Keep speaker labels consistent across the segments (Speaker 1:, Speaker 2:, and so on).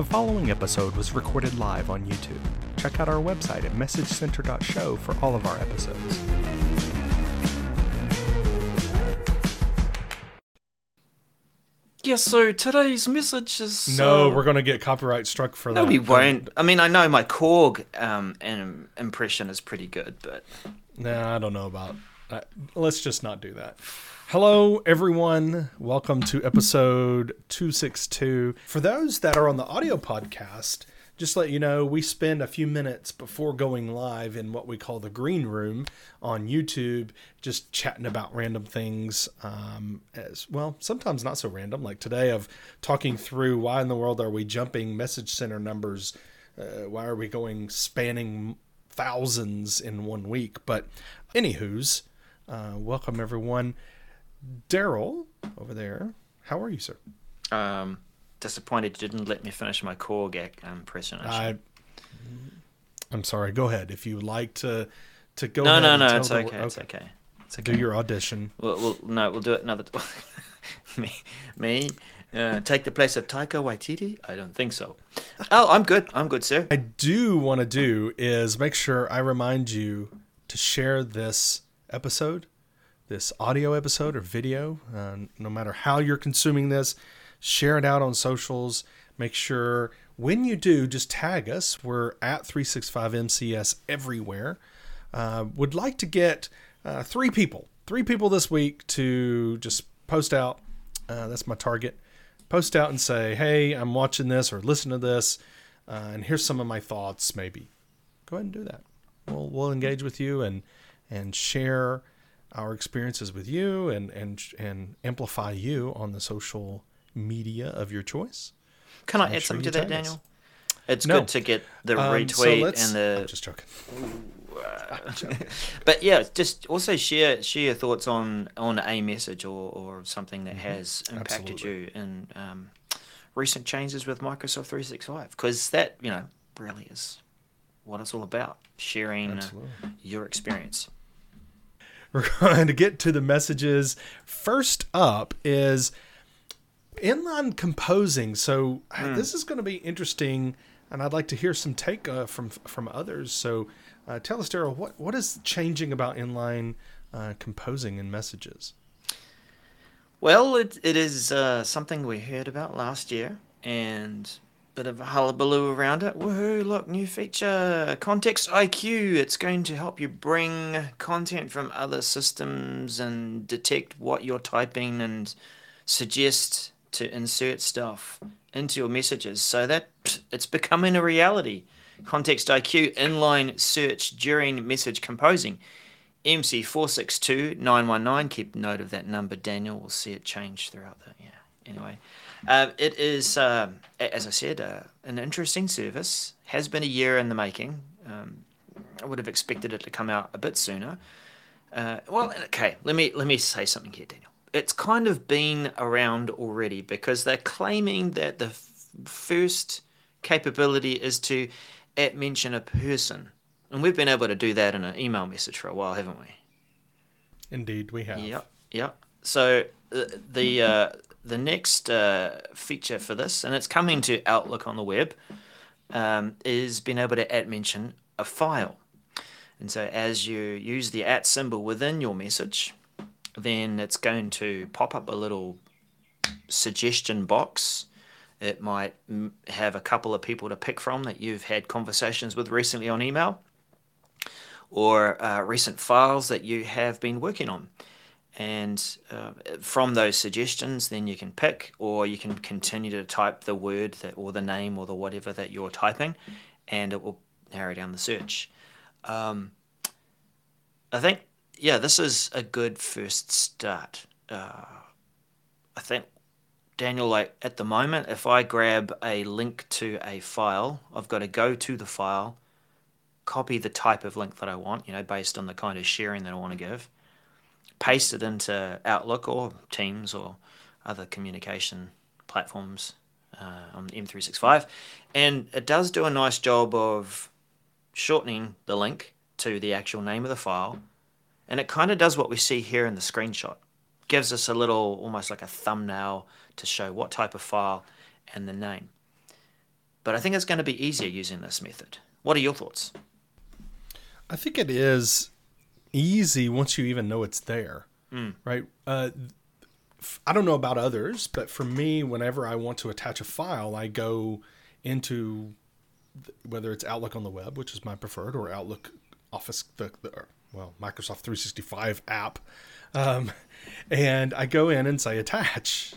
Speaker 1: The following episode was recorded live on YouTube. Check out our website at messagecenter.show for all of our episodes.
Speaker 2: Yeah, so today's message is.
Speaker 1: No,
Speaker 2: uh,
Speaker 1: we're going to get copyright struck for
Speaker 2: No,
Speaker 1: that.
Speaker 2: we won't. I mean, I know my Korg um, im- impression is pretty good, but
Speaker 1: Nah, I don't know about. Uh, let's just not do that. Hello, everyone. Welcome to episode 262. For those that are on the audio podcast, just let you know, we spend a few minutes before going live in what we call the green room on YouTube, just chatting about random things. Um, as well, sometimes not so random, like today, of talking through why in the world are we jumping message center numbers? Uh, why are we going spanning thousands in one week? But, anywho's, uh, welcome everyone. Daryl over there, how are you, sir?
Speaker 2: um, disappointed you didn't let me finish my Korg impression.
Speaker 1: I, I'm sorry. Go ahead if you would like to to go.
Speaker 2: no, no, no, it's
Speaker 1: the
Speaker 2: okay, it's okay. It's okay.
Speaker 1: Do your audition.
Speaker 2: We'll, we'll, no, we'll do it another. me, me, uh, take the place of Taika Waititi? I don't think so. Oh, I'm good. I'm good, sir.
Speaker 1: I do want to do is make sure I remind you to share this episode, this audio episode or video, uh, no matter how you're consuming this, share it out on socials. Make sure when you do, just tag us. We're at 365MCS everywhere. Uh, would like to get uh, three people, three people this week to just post out. Uh, that's my target. Post out and say, hey, I'm watching this or listen to this, uh, and here's some of my thoughts. Maybe go ahead and do that. We'll we'll engage with you and and share our experiences with you and and and amplify you on the social media of your choice.
Speaker 2: Can I
Speaker 1: Make
Speaker 2: add
Speaker 1: sure
Speaker 2: something to that,
Speaker 1: tag us.
Speaker 2: Daniel? It's
Speaker 1: No.
Speaker 2: good to get the
Speaker 1: Um,
Speaker 2: retweet
Speaker 1: let's-
Speaker 2: and
Speaker 1: I'm
Speaker 2: the
Speaker 1: just joking.
Speaker 2: but yeah, just also share share your thoughts on on a message or, or something that has impacted
Speaker 1: Absolutely.
Speaker 2: you in um, recent changes with Microsoft 365 because that you know really is what it's all about sharing uh, your experience.
Speaker 1: We're going to get to the messages. First up is inline composing. So uh, this is going to be interesting, and I'd like to hear some take uh, from from others. So uh, tell us, Daryl, what what is changing about inline uh, composing and messages?
Speaker 2: Well, it, it is uh, something we heard about last year and bit of a hullabaloo around it. Woohoo, look, new feature, Context IQ. It's going to help you bring content from other systems and detect what you're typing and suggest to insert stuff into your messages. So that it's becoming a reality. Context IQ inline search during message composing. MC462919. Keep note of that number, Daniel. We'll see it change throughout the. Yeah. Anyway, um, it is, um, as I said, uh, an interesting service. Has been a year in the making. Um, I would have expected it to come out a bit sooner. Uh, well, okay. Let me let me say something here, Daniel. It's kind of been around already because they're claiming that the f- first capability is to at mention a person, and we've been able to do that in an email message for a while, haven't we?
Speaker 1: Indeed, we have.
Speaker 2: Yep, yep. So uh, the uh, the next uh, feature for this, and it's coming to Outlook on the web, um, is being able to at mention a file. And so as you use the at symbol within your message, then it's going to pop up a little suggestion box. It might have a couple of people to pick from that you've had conversations with recently on email, or uh, recent files that you have been working on. And uh, from those suggestions, then you can pick, or you can continue to type the word that, or the name, or the whatever that you're typing, and it will narrow down the search. Um, I think, yeah, this is a good first start. Uh, I think, Daniel, like at the moment, if I grab a link to a file, I've got to go to the file, copy the type of link that I want, you know, based on the kind of sharing that I want to give, paste it into Outlook or Teams or other communication platforms uh, on M365. And it does do a nice job of shortening the link to the actual name of the file. And it kind of does what we see here in the screenshot. Gives us a little, almost like a thumbnail to show what type of file and the name. but I think it's going to be easier using this method. What are your thoughts?
Speaker 1: I think it is easy once you even know it's there, right? Uh, I don't know about others, but for me, whenever I want to attach a file, I go into th- whether it's Outlook on the web, which is my preferred, or Outlook Office, the, the well Microsoft 365 app, um, and I go in and say attach.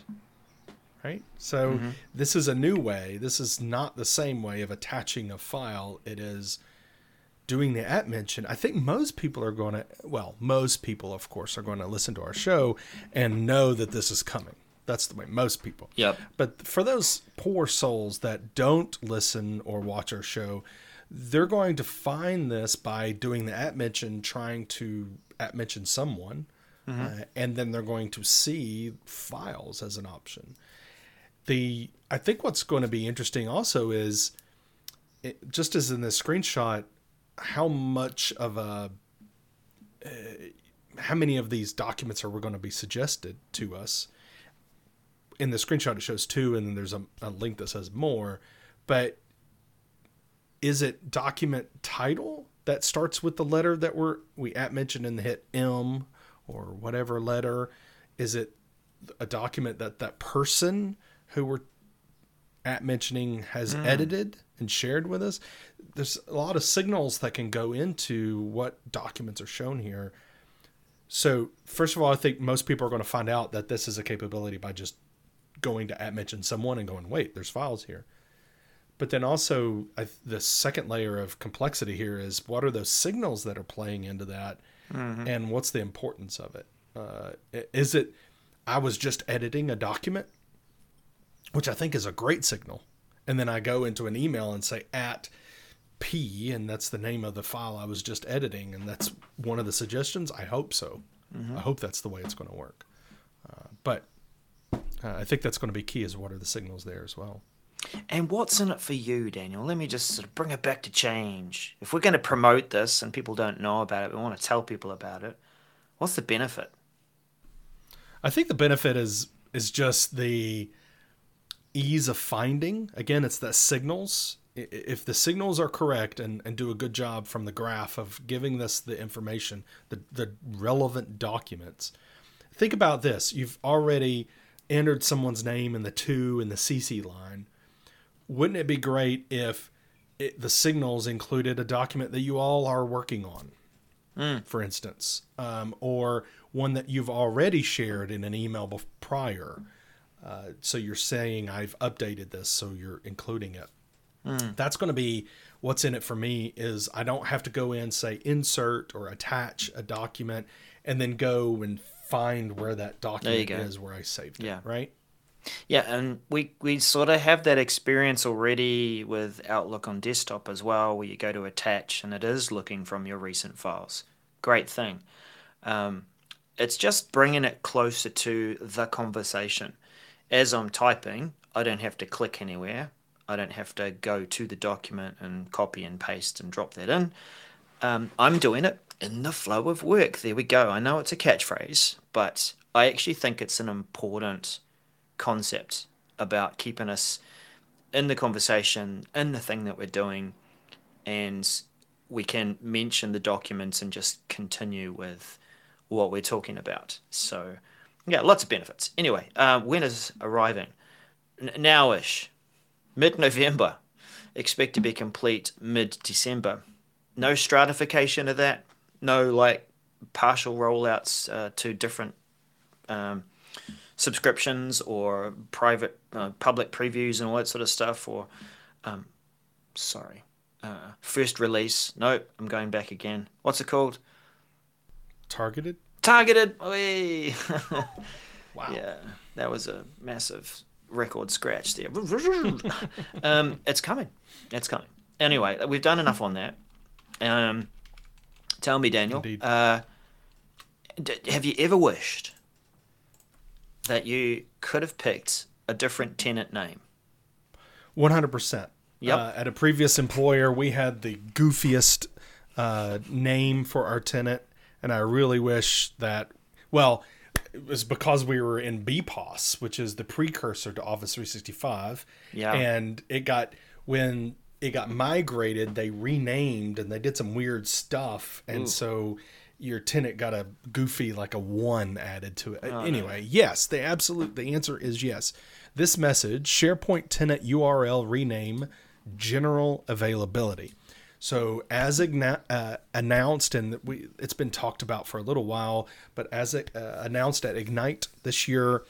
Speaker 1: Right. So this is a new way. This is not the same way of attaching a file. It is doing the at mention, I think most people are going to, well, most people, of course, are going to listen to our show and know that this is coming. That's the way most people.
Speaker 2: Yep.
Speaker 1: But for those poor souls that don't listen or watch our show, they're going to find this by doing the at mention, trying to at mention someone, uh, and then they're going to see files as an option. The I think what's going to be interesting also is it, just as in this screenshot, how much of a uh, how many of these documents are going to be suggested to us? In the screenshot, it shows two, and then there's a, a link that says more. But is it document title that starts with the letter that we're we at mentioned in the hit M or whatever letter? Is it a document that that person who we're at mentioning has edited and shared with us. There's a lot of signals that can go into what documents are shown here. So, first of all, I think most people are going to find out that this is a capability by just going to at mention someone and going, wait, there's files here. But then also, I, the second layer of complexity here is what are those signals that are playing into that, and what's the importance of it? Uh, is it I was just editing a document, which I think is a great signal, and then I go into an email and say at p, and that's the name of the file I was just editing, and that's one of the suggestions. I hope so. I hope that's the way it's going to work. Uh, but uh, I think that's going to be key. Is what are the signals there as well?
Speaker 2: And what's in it for you, Daniel? Let me just sort of bring it back to change. If we're going to promote this and people don't know about it, we want to tell people about it. What's the benefit?
Speaker 1: I think the benefit is is just the ease of finding. Again, it's the signals. If the signals are correct and, and do a good job from the graph of giving this the information, the, the relevant documents. Think about this. You've already entered someone's name in the to and the CC line. Wouldn't it be great if it, the signals included a document that you all are working on? for instance, um, or one that you've already shared in an email bef- prior. Uh, so you're saying I've updated this, so you're including it. That's going to be what's in it for me. Is I don't have to go in say insert or attach a document and then go and find where that document is where I saved it.
Speaker 2: Yeah.
Speaker 1: Right.
Speaker 2: Yeah, and we, we sort of have that experience already with Outlook on desktop as well, where you go to attach and it is looking from your recent files. Great thing. Um, it's just bringing it closer to the conversation. As I'm typing, I don't have to click anywhere. I don't have to go to the document and copy and paste and drop that in. Um, I'm doing it in the flow of work. There we go. I know it's a catchphrase, but I actually think it's an important concept about keeping us in the conversation, in the thing that we're doing, and we can mention the documents and just continue with what we're talking about. So, yeah, lots of benefits. Anyway, uh, when is arriving? N- now-ish, mid-November. Expect to be complete mid-December. No stratification of that. No like partial rollouts uh, to different um, subscriptions or private uh, public previews and all that sort of stuff or um, sorry uh, first release nope i'm going back again what's it called
Speaker 1: Targeted.
Speaker 2: Targeted!
Speaker 1: Wow.
Speaker 2: yeah that was a massive record scratch there um, it's coming it's coming anyway we've done enough on that um, tell me daniel uh, d- have you ever wished that you could have picked a different tenant name
Speaker 1: One hundred percent.
Speaker 2: Yep.
Speaker 1: Uh, at a previous employer, we had the goofiest uh, name for our tenant, and I really wish that. Well, it was because we were in BPOS, which is the precursor to Office 365.
Speaker 2: Yeah.
Speaker 1: And it got when it got migrated, they renamed and they did some weird stuff, and so your tenant got a goofy like a one added to it. Oh, anyway, yes, the absolute the answer is yes. This message SharePoint tenant URL rename general availability. So as igna- uh, announced, and we it's been talked about for a little while, but as it, uh, announced at Ignite this year,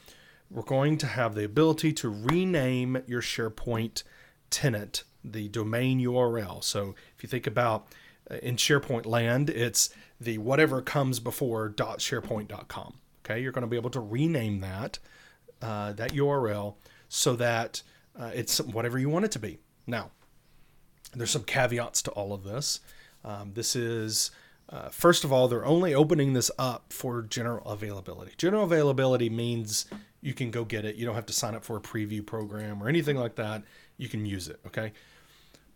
Speaker 1: we're going to have the ability to rename your SharePoint tenant, the domain URL. So if you think about uh, in SharePoint land, it's the whatever comes before .sharepoint.com. Okay, you're going to be able to rename that uh, that URL so that uh, it's whatever you want it to be. Now, there's some caveats to all of this. Um, this is, uh, first of all, they're only opening this up for general availability. General availability means you can go get it. You don't have to sign up for a preview program or anything like that. You can use it, okay?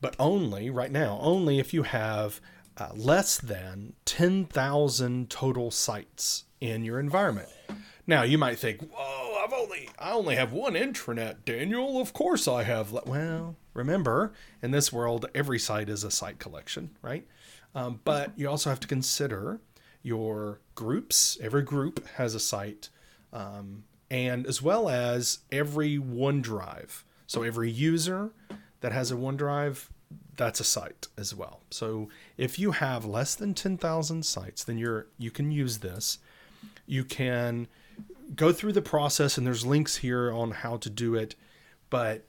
Speaker 1: But only, right now, only if you have uh, less than 10,000 total sites in your environment. Now, you might think, whoa, I've only, I only have one intranet, Daniel. Of course I have. le-" Well, remember, in this world, every site is a site collection, right? Um, but you also have to consider your groups. Every group has a site, um, and as well as every OneDrive. So every user that has a OneDrive, that's a site as well. So if you have less than 10,000 sites, then you're you can use this. You can go through the process and there's links here on how to do it, but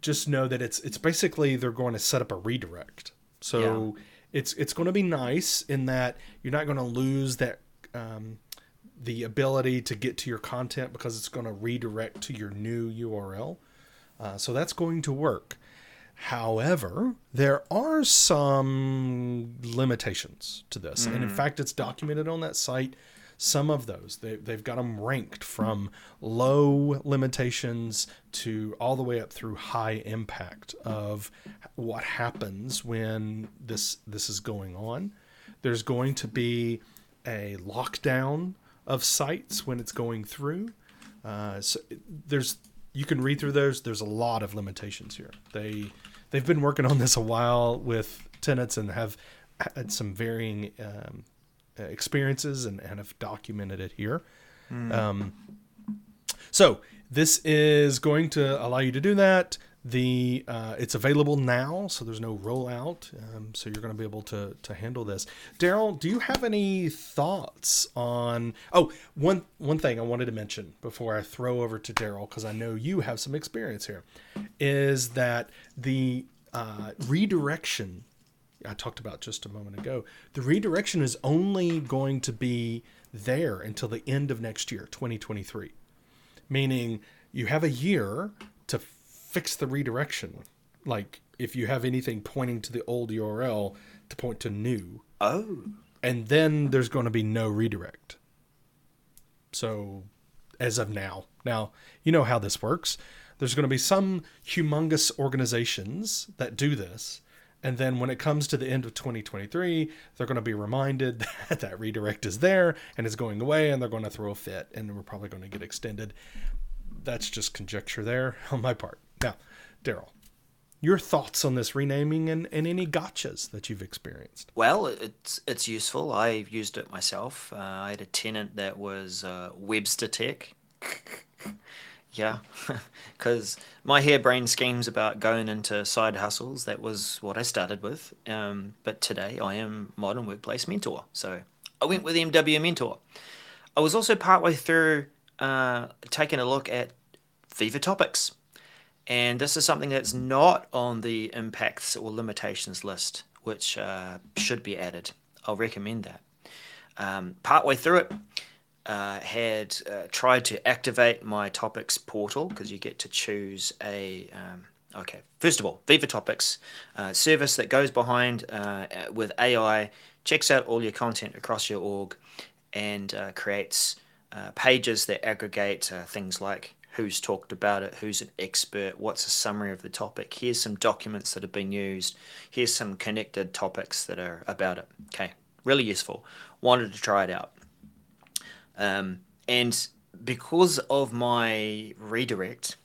Speaker 1: just know that it's it's basically they're going to set up a redirect. So it's it's going to be nice in that you're not going to lose that um, the ability to get to your content because it's going to redirect to your new URL. Uh, so that's going to work. However, there are some limitations to this. And in fact, it's documented on that site. Some of those, they, they've got them ranked from low limitations to all the way up through high impact of what happens when this, this is going on. There's going to be a lockdown of sites when it's going through. Uh, so there's you can read through those. There's a lot of limitations here. They they've been working on this a while with tenants and have had some varying um, experiences and, and have documented it here. Um, so this is going to allow you to do that. The uh, it's available now, so there's no rollout. Um, so you're going to be able to to handle this. Daryl, do you have any thoughts on? Oh, one one thing I wanted to mention before I throw over to Daryl because I know you have some experience here, is that the uh, redirection I talked about just a moment ago. The redirection is only going to be there until the end of next year, 2023 meaning you have a year to fix the redirection. Like if you have anything pointing to the old URL to point to new,
Speaker 2: Oh,
Speaker 1: and then there's going to be no redirect. So, as of now, now you know how this works. There's going to be some humongous organizations that do this. And then when it comes to the end of 2023, they're going to be reminded that that redirect is there and is going away, and they're going to throw a fit, and we're probably going to get extended. That's just conjecture there on my part. Now, Daryl, your thoughts on this renaming and, and any gotchas that you've experienced?
Speaker 2: well, it's it's useful. I used it myself. Uh, I had a tenant that was uh, Webster Tech. yeah, because my harebrained schemes about going into side hustles, that was what I started with. Um, but today I am Modern Workplace Mentor. So I went with MW Mentor. I was also partway through uh, taking a look at Viva Topics. And this is something that's not on the impacts or limitations list, which uh, should be added. I'll recommend that. Um, partway through it, uh, had uh, tried to activate my topics portal because you get to choose a. Um, okay, first of all, Viva Topics, uh, service that goes behind uh, with AI, checks out all your content across your org, and uh, creates uh, pages that aggregate things like who's talked about it, who's an expert, what's a summary of the topic. Here's some documents that have been used. Here's some connected topics that are about it. Okay, really useful. Wanted to try it out. Um, and because of my redirect,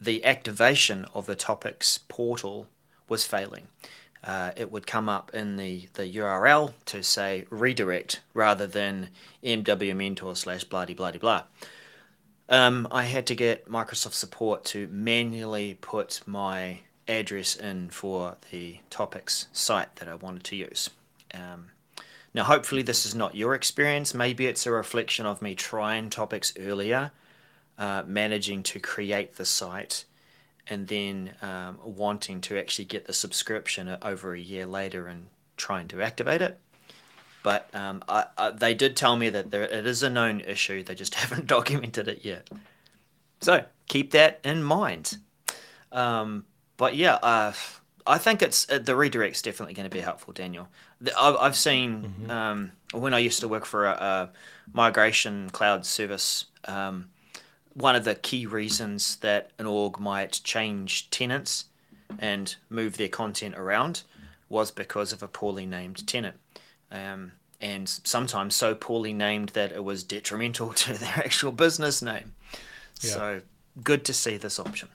Speaker 2: the activation of the topics portal was failing. Uh, it would come up in the, the URL to say redirect rather than MW mentor slash blah blah blah. Um, I had to get Microsoft support to manually put my address in for the topics site that I wanted to use. Um, now, hopefully, this is not your experience. Maybe it's a reflection of me trying topics earlier, uh, managing to create the site, and then um, wanting to actually get the subscription over a year later and trying to activate it. But um, I, I, they did tell me that there, it is a known issue. They just haven't documented it yet. So keep that in mind. Um, but yeah, uh, I think it's uh, the redirect's definitely going to be helpful, Daniel. The, I've, I've seen mm-hmm. um, when I used to work for a, a migration cloud service. Um, one of the key reasons that an org might change tenants and move their content around was because of a poorly named tenant um, and sometimes so poorly named that it was detrimental to their actual business name. Yeah. So good to see this option.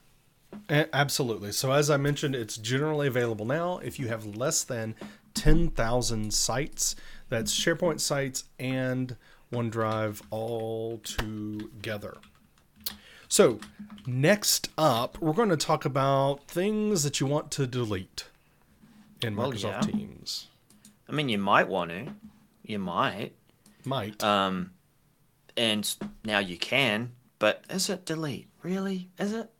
Speaker 1: Absolutely. So, as I mentioned, it's generally available now. If you have less than 10,000 sites, that's SharePoint sites and OneDrive all together. So, next up, we're going to talk about things that you want to delete in Microsoft yeah. Teams.
Speaker 2: I mean, you might want to. You might.
Speaker 1: Might.
Speaker 2: Um, and now you can, but is it delete? Really? Is it?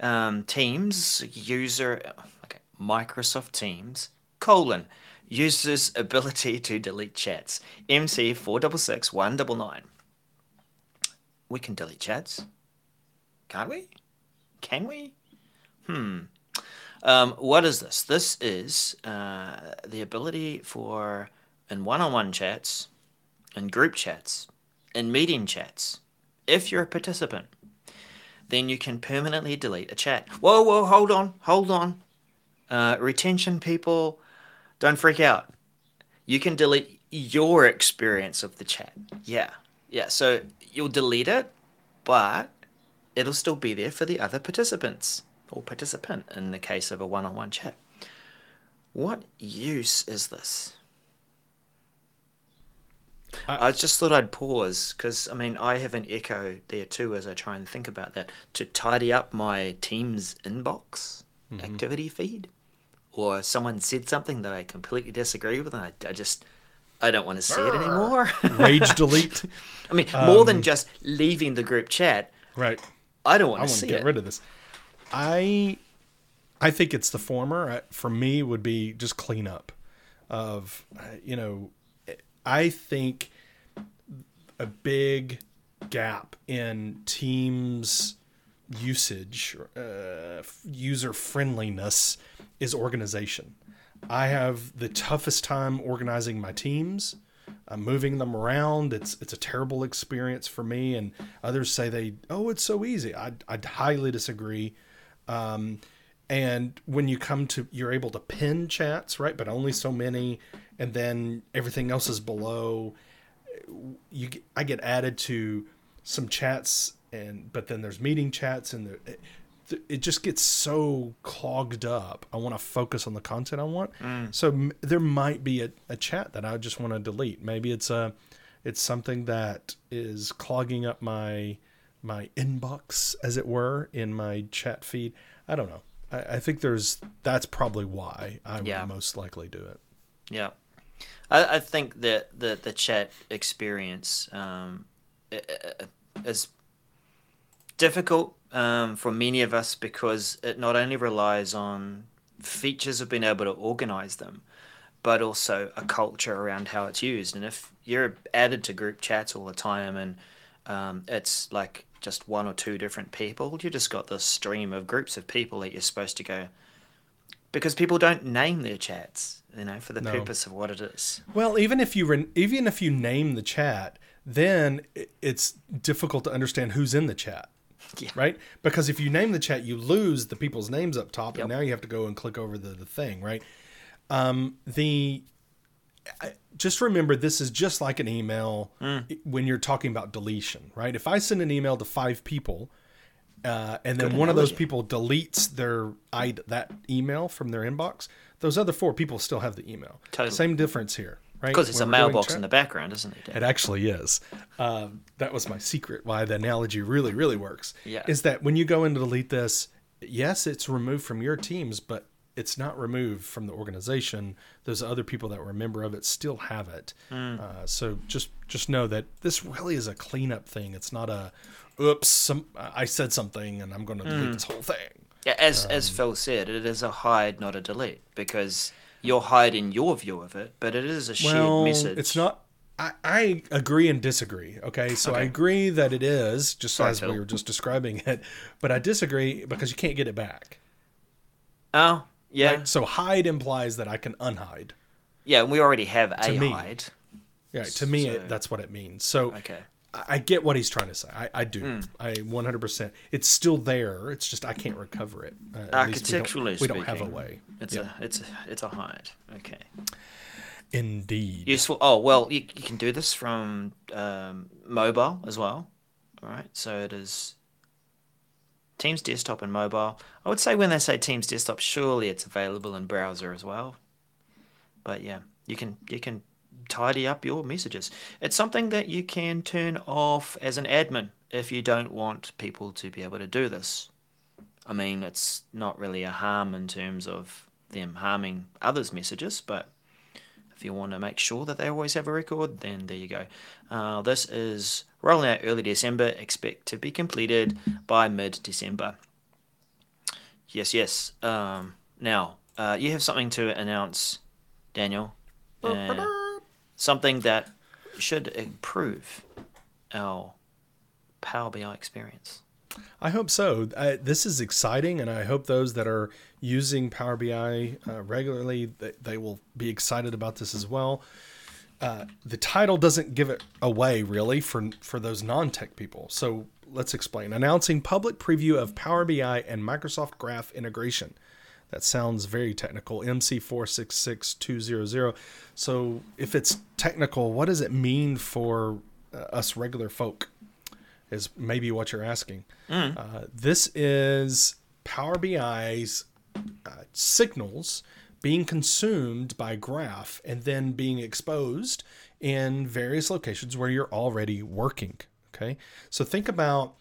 Speaker 2: Um, Teams user, okay, Microsoft Teams colon users ability to delete chats. MC four double six one double nine. We can delete chats, can't we? Can we? Hmm. Um, what is this? This is uh, the ability for in one-on-one chats, in group chats, in meeting chats. If you're a participant, then you can permanently delete a chat. Whoa, whoa, hold on, hold on. Uh, retention people, don't freak out. You can delete your experience of the chat. Yeah, yeah. So you'll delete it, but it'll still be there for the other participants or participant in the case of a one on one chat. What use is this? I, I just thought I'd pause because I mean I have an echo there too as I try and think about that to tidy up my team's inbox mm-hmm. activity feed, or someone said something that I completely disagree with, and I, I just I don't want to see it anymore.
Speaker 1: Rage delete.
Speaker 2: I mean, more um, than just leaving the group chat.
Speaker 1: Right.
Speaker 2: I don't want to see
Speaker 1: get
Speaker 2: it.
Speaker 1: rid of this. I I think it's the former. For me, would be just cleanup of you know. I think a big gap in Teams usage, uh, user friendliness, is organization. I have the toughest time organizing my teams. I'm moving them around. It's it's a terrible experience for me, and others say they oh it's so easy. I I highly disagree. Um, and when you come to, you're able to pin chats, right? But only so many, and then everything else is below. You, I get added to some chats, and but then there's meeting chats, and the, it, it just gets so clogged up. I want to focus on the content I want. Mm. So m- there might be a, a chat that I just want to delete. Maybe it's a, it's something that is clogging up my my inbox, as it were, in my chat feed. I don't know. I, I think there's that's probably why I yeah. would most likely do it.
Speaker 2: Yeah, I, I think that the the chat experience um, is difficult um, for many of us because it not only relies on features of being able to organize them, but also a culture around how it's used. And if you're added to group chats all the time and um, it's like just one or two different people. You just got this stream of groups of people that you're supposed to go because people don't name their chats, you know, for the no. purpose of what it is.
Speaker 1: Well, even if you re- even if you name the chat, then it's difficult to understand who's in the chat. Yeah. Right? Because if you name the chat, you lose the people's names up top, yep. and now you have to go and click over the, the thing, right? Um, the just remember this is just like an email mm. when you're talking about deletion, right? If I send an email to five people uh, and then
Speaker 2: Good
Speaker 1: one of those people deletes their I, that email from their inbox, those other four people still have the email.
Speaker 2: Totally.
Speaker 1: Same difference here, right?
Speaker 2: Because it's a
Speaker 1: When we're
Speaker 2: mailbox in the background, isn't it? Dan?
Speaker 1: It actually is. Um, that was my secret. Why the analogy really, really works.
Speaker 2: Yeah.
Speaker 1: Is that when you go in to delete this, yes, it's removed from your teams, but it's not removed from the organization. Those other people that were a member of it still have it.
Speaker 2: Hmm.
Speaker 1: Uh, so just just know that this really is a cleanup thing. It's not a, oops, some I said something and I'm going to delete
Speaker 2: Hmm.
Speaker 1: this whole thing.
Speaker 2: Yeah, as
Speaker 1: Um,
Speaker 2: as Phil said, it is a hide, not a delete, because you're hiding your view of it, but it is a shared
Speaker 1: well,
Speaker 2: message.
Speaker 1: It's not. I, I agree and disagree. Okay, so I agree that it is just
Speaker 2: Sorry,
Speaker 1: as
Speaker 2: Phil.
Speaker 1: we were just describing it, but I disagree because you can't get it back.
Speaker 2: Oh, yeah,
Speaker 1: Right? So hide implies that I can unhide.
Speaker 2: yeah. and We already have a
Speaker 1: me.
Speaker 2: hide.
Speaker 1: Yeah, to me
Speaker 2: So-
Speaker 1: it, that's what it means. So
Speaker 2: Okay.
Speaker 1: I, get what he's trying to say. I, I do.
Speaker 2: Hmm.
Speaker 1: I 100%. It's still there. It's just I can't recover it. Uh, least we don't- we don't, have a way.
Speaker 2: It's a it's a it's a hide. Okay.
Speaker 1: Indeed.
Speaker 2: Useful. Oh well, you, you can do this from um, mobile as well. All right. So it is Teams desktop and mobile. I would say when they say Teams desktop, surely it's available in browser as well. But yeah, you can you can tidy up your messages. It's something that you can turn off as an admin if you don't want people to be able to do this. I mean, it's not really a harm in terms of them harming others' messages, but if you want to make sure that they always have a record, then there you go. Uh, this is rolling out early December. Expect to be completed by mid December. Yes, yes. Um, now, uh, you have something to announce, Daniel. Uh, something that should improve our Power BI experience.
Speaker 1: I hope so. I, this is exciting, and I hope those that are using Power BI uh, regularly they, they will be excited about this as well. Uh, the title doesn't give it away really for for those non-tech people. So let's explain. Announcing public preview of Power BI and Microsoft Graph integration. That sounds very technical. MC466200. So if it's technical, what does it mean for uh, us regular folk? Is maybe what you're asking. Uh, this is Power BI's uh, signals being consumed by Graph and then being exposed in various locations where you're already working. Okay, so think about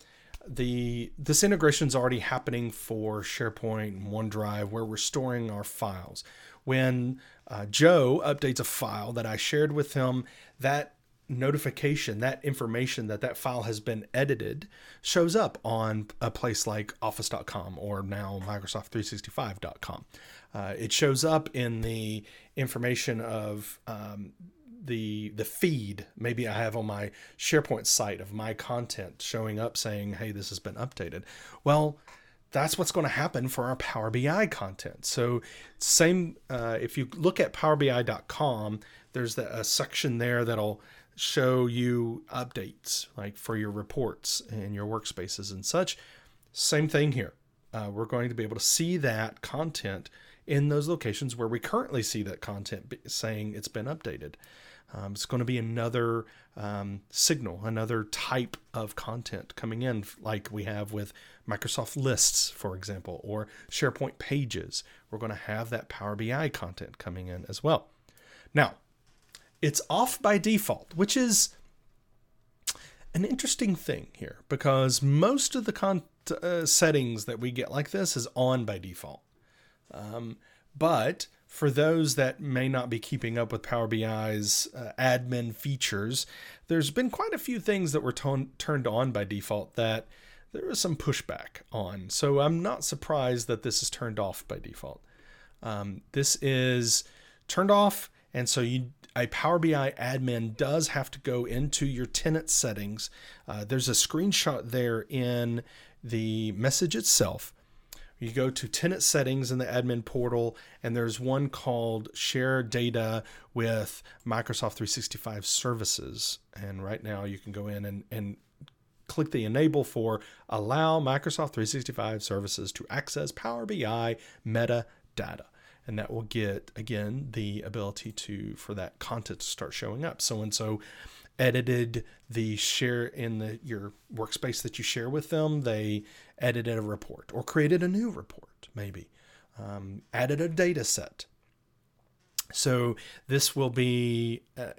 Speaker 1: the this integration is already happening for SharePoint and OneDrive where we're storing our files. When uh, Joe updates a file that I shared with him, that notification, that information that that file has been edited, shows up on a place like Office.com or now Microsoft365.com. Uh, it shows up in the information of um, the the feed maybe I have on my SharePoint site of my content showing up saying, "Hey, this has been updated." Well, that's what's going to happen for our Power BI content. So, same uh, if you look at PowerBI.com, there's the, a section there that'll show you updates like for your reports and your workspaces and such. Same thing here. Uh, we're going to be able to see that content in those locations where we currently see that content saying it's been updated. Um, it's going to be another um, signal, another type of content coming in, like we have with Microsoft Lists, for example, or SharePoint Pages. We're going to have that Power BI content coming in as well. Now, it's off by default, which is an interesting thing here because most of the con- uh, settings that we get like this is on by default. Um, but for those that may not be keeping up with Power BI's uh, admin features, there's been quite a few things that were ton- turned on by default that there is some pushback on. So I'm not surprised that this is turned off by default. Um, this is turned off, and so you a Power BI admin does have to go into your tenant settings. Uh, there's a screenshot there in the message itself. You go to tenant settings in the admin portal, and there's one called Share Data with Microsoft 365 Services. And right now, you can go in and, and click the enable for allow Microsoft 365 services to access Power BI metadata. And that will get again the ability to for that content to start showing up. So and so edited the share in the your workspace that you share with them. They edited a report or created a new report, maybe um, added a data set. So this will be uh,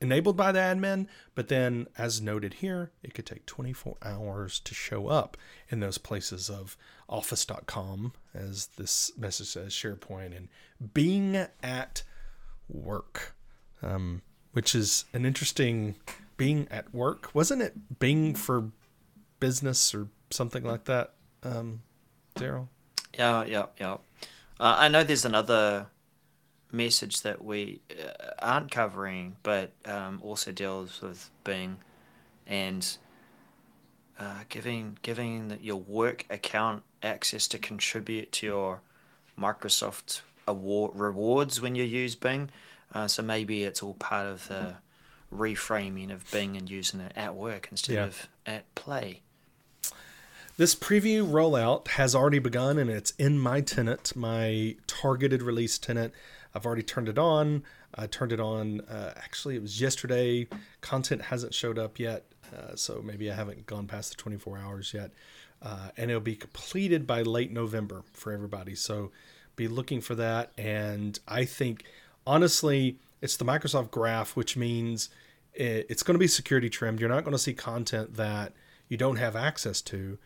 Speaker 1: enabled by the admin, but then, as noted here, it could take 24 hours to show up in those places of office.com, as this message says, SharePoint, and Bing at work, um, which is an interesting Bing at work. Wasn't it Bing for business or something like that, um, Daryl?
Speaker 2: Yeah, yeah, yeah. Uh, I know there's another message that we uh, aren't covering, but um, also deals with Bing and uh, giving giving your work account access to contribute to your Microsoft award rewards when you use Bing. Uh, so maybe it's all part of the reframing of Bing and using it at work instead yeah. of at play.
Speaker 1: This preview rollout has already begun and it's in my tenant, my targeted release tenant. I've already turned it on. I turned it on, uh, actually, it was yesterday. Content hasn't showed up yet, uh, so maybe I haven't gone past the 24 hours yet. Uh, and it'll be completed by late November for everybody. So be looking for that. And I think, honestly, it's the Microsoft Graph, which means it's going to be security trimmed. You're not going to see content that you don't have access to.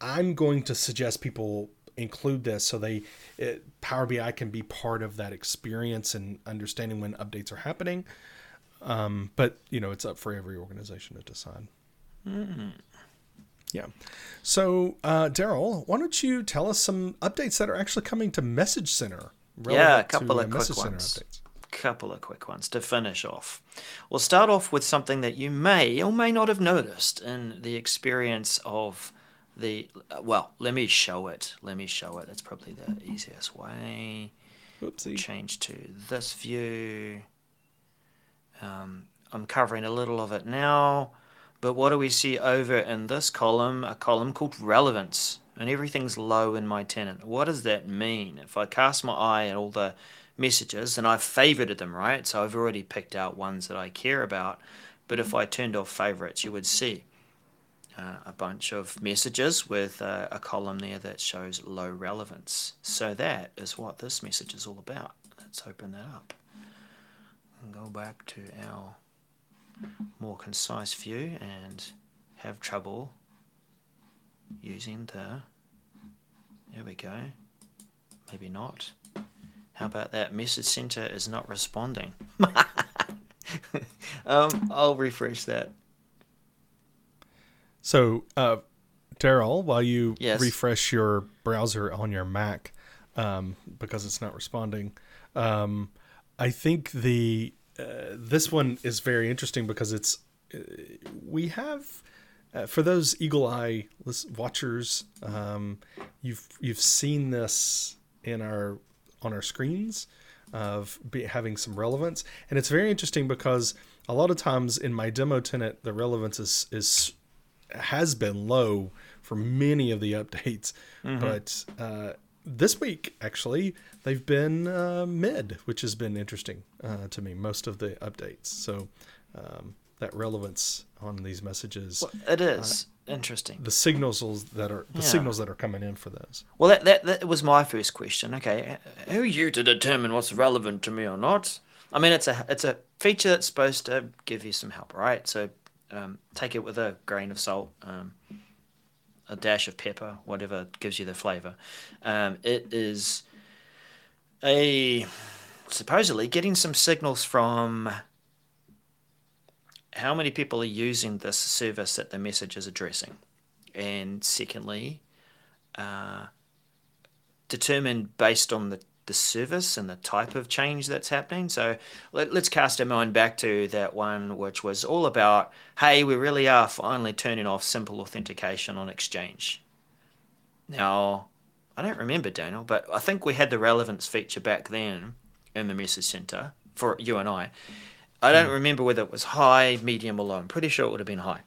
Speaker 1: I'm going to suggest people include this so they it, Power BI can be part of that experience and understanding when updates are happening. Um, but you know, it's up for every organization to decide. Mm. Yeah. So, uh, Daryl, why don't you tell us some updates that are actually coming to Message Center?
Speaker 2: Yeah, a couple to, of uh, quick ones. A couple of quick ones to finish off. We'll start off with something that you may or may not have noticed in the experience of the well let me show it. Let me show it. That's probably the easiest way.
Speaker 1: Oopsie.
Speaker 2: change to this view. Um, I'm covering a little of it now but what do we see over in this column? A column called relevance and everything's low in my tenant. What does that mean? If I cast my eye at all the messages and I've favorited them right? So I've already picked out ones that I care about but if I turned off favorites you would see uh, a bunch of messages with uh, a column there that shows low relevance. So that is what this message is all about. Let's open that up and go back to our more concise view and have trouble using the there we go maybe not how about that message center is not responding um, I'll refresh that
Speaker 1: so, uh, Daryl, while you
Speaker 2: yes.
Speaker 1: refresh your browser on your Mac um, because it's not responding, um, I think the uh, this one is very interesting because it's uh, we have uh, for those eagle eye watchers, um, you've you've seen this in our on our screens of be, having some relevance, and it's very interesting because a lot of times in my demo tenant, the relevance is is has been low for many of the updates, mm-hmm. but uh, this week actually they've been uh, mid, which has been interesting uh, to me. Most of the updates, so um, that relevance on these messages.
Speaker 2: Well, it is uh, interesting.
Speaker 1: The signals that are the yeah. signals that are coming in for those.
Speaker 2: Well, that, that that was my first question. Okay, who are you to determine what's relevant to me or not? I mean, it's a it's a feature that's supposed to give you some help, right? So um, take it with a grain of salt, um, a dash of pepper, whatever gives you the flavor. Um, it is a supposedly getting some signals from how many people are using this service that the message is addressing, and secondly, uh, determined based on the the service and the type of change that's happening. So let, us cast our mind back to that one, which was all about hey, we really are finally turning off simple authentication on Exchange. Now, I don't remember, Daniel, but I think we had the relevance feature back then in the message center for you and I. I don't hmm. remember whether it was high, medium, or low. I'm pretty sure it would have been high.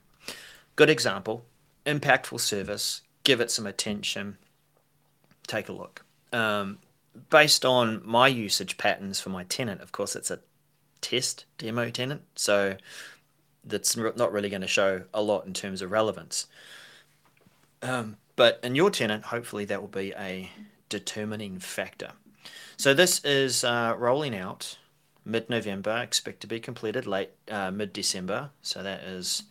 Speaker 2: Good example, impactful service, give it some attention, take a look. Um, based on my usage patterns for my tenant, of course, it's a test demo tenant, so that's not really going to show a lot in terms of relevance. Um, but in your tenant, hopefully that will be a determining factor. So this is uh, rolling out mid-November. Expect to be completed late uh, mid-December. So that is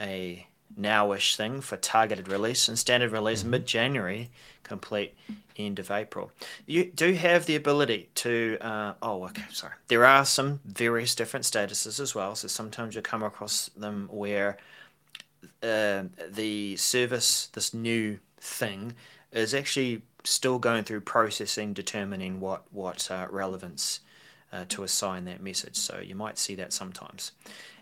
Speaker 2: a nowish thing for targeted release and standard release mm-hmm. mid-January, complete end of April. You do have the ability to. Uh, oh, okay, sorry. There are some various different statuses as well. So sometimes you come across them where uh, the service, this new thing, is actually still going through processing, determining what what uh, relevance uh, to assign that message. So you might see that sometimes,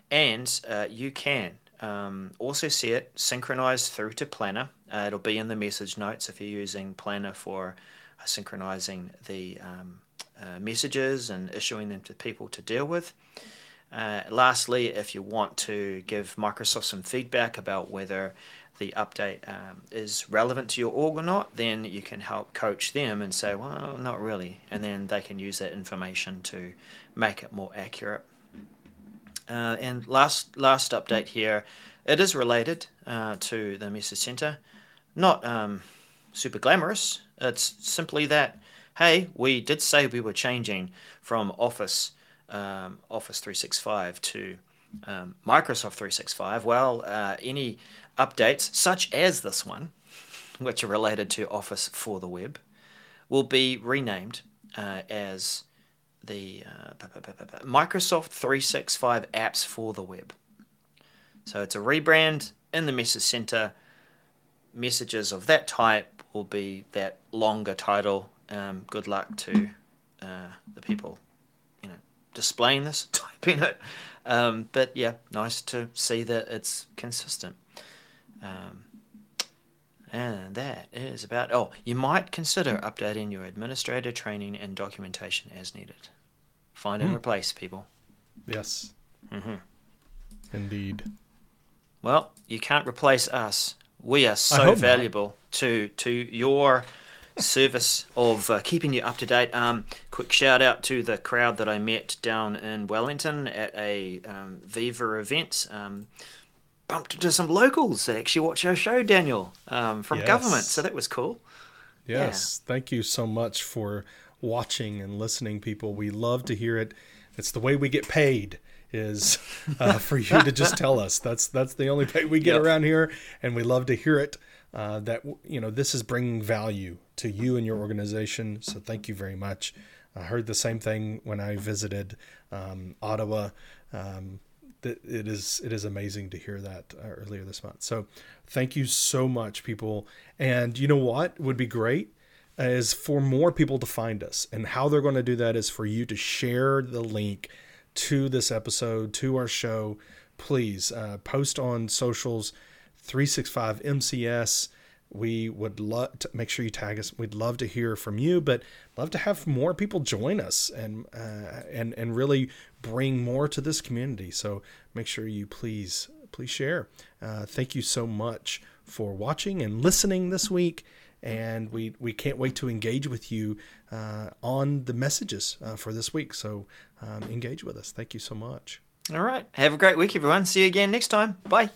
Speaker 2: and uh, you can um, also see it synchronized through to Planner. Uh, it'll be in the message notes if you're using Planner for uh, synchronizing the um, uh, messages and issuing them to people to deal with. Uh, lastly, if you want to give Microsoft some feedback about whether the update um, is relevant to your org or not, then you can help coach them and say, well, not really. And then they can use that information to make it more accurate. Uh, and last last update here, it is related uh, to the Message Center. Not um, super glamorous. It's simply that, hey, we did say we were changing from Office um, Office 365 to um, Microsoft 365. Well, uh, any updates, such as this one, which are related to Office for the web, will be renamed uh, as the uh, Microsoft 365 apps for the web. So it's a rebrand in the Message Center. Messages of that type will be that longer title. Um, good luck to uh, the people, you know, displaying this, typing it. Um, but yeah, nice to see that it's consistent. Um, and that is about. Oh, you might consider updating your administrator training and documentation as needed. Find and mm. replace people.
Speaker 1: Yes. Mm-hmm. Indeed.
Speaker 2: Well, you can't replace us. We are so valuable not. to to your service of uh, keeping you up to date. Um, quick shout out to the crowd that I met down in Wellington at a um, Viva event. Um, bumped into some locals that actually watch our show, Daniel, um, from yes. government. So that was cool.
Speaker 1: Yes, yeah. thank you so much for watching and listening, people. We love to hear it. It's the way we get paid is uh, for you to just tell us. That's that's the only pay we get yep. around here, and we love to hear it. Uh, that you know this is bringing value to you and your organization. So thank you very much. I heard the same thing when I visited um, Ottawa. Um, that it is it is amazing to hear that uh, earlier this month. So thank you so much, people. And you know what would be great is for more people to find us. And how they're going to do that is for you to share the link to this episode, to our show. Please uh, post on socials 365 MCS. We would love to make sure you tag us. We'd love to hear from you, but love to have more people join us and uh, and and really bring more to this community. So make sure you please please share. Uh, thank you so much for watching and listening this week and we we can't wait to engage with you uh, on the messages uh, for this week. So um, engage with us. Thank you so much.
Speaker 2: All right. Have a great week, everyone. See you again next time. Bye.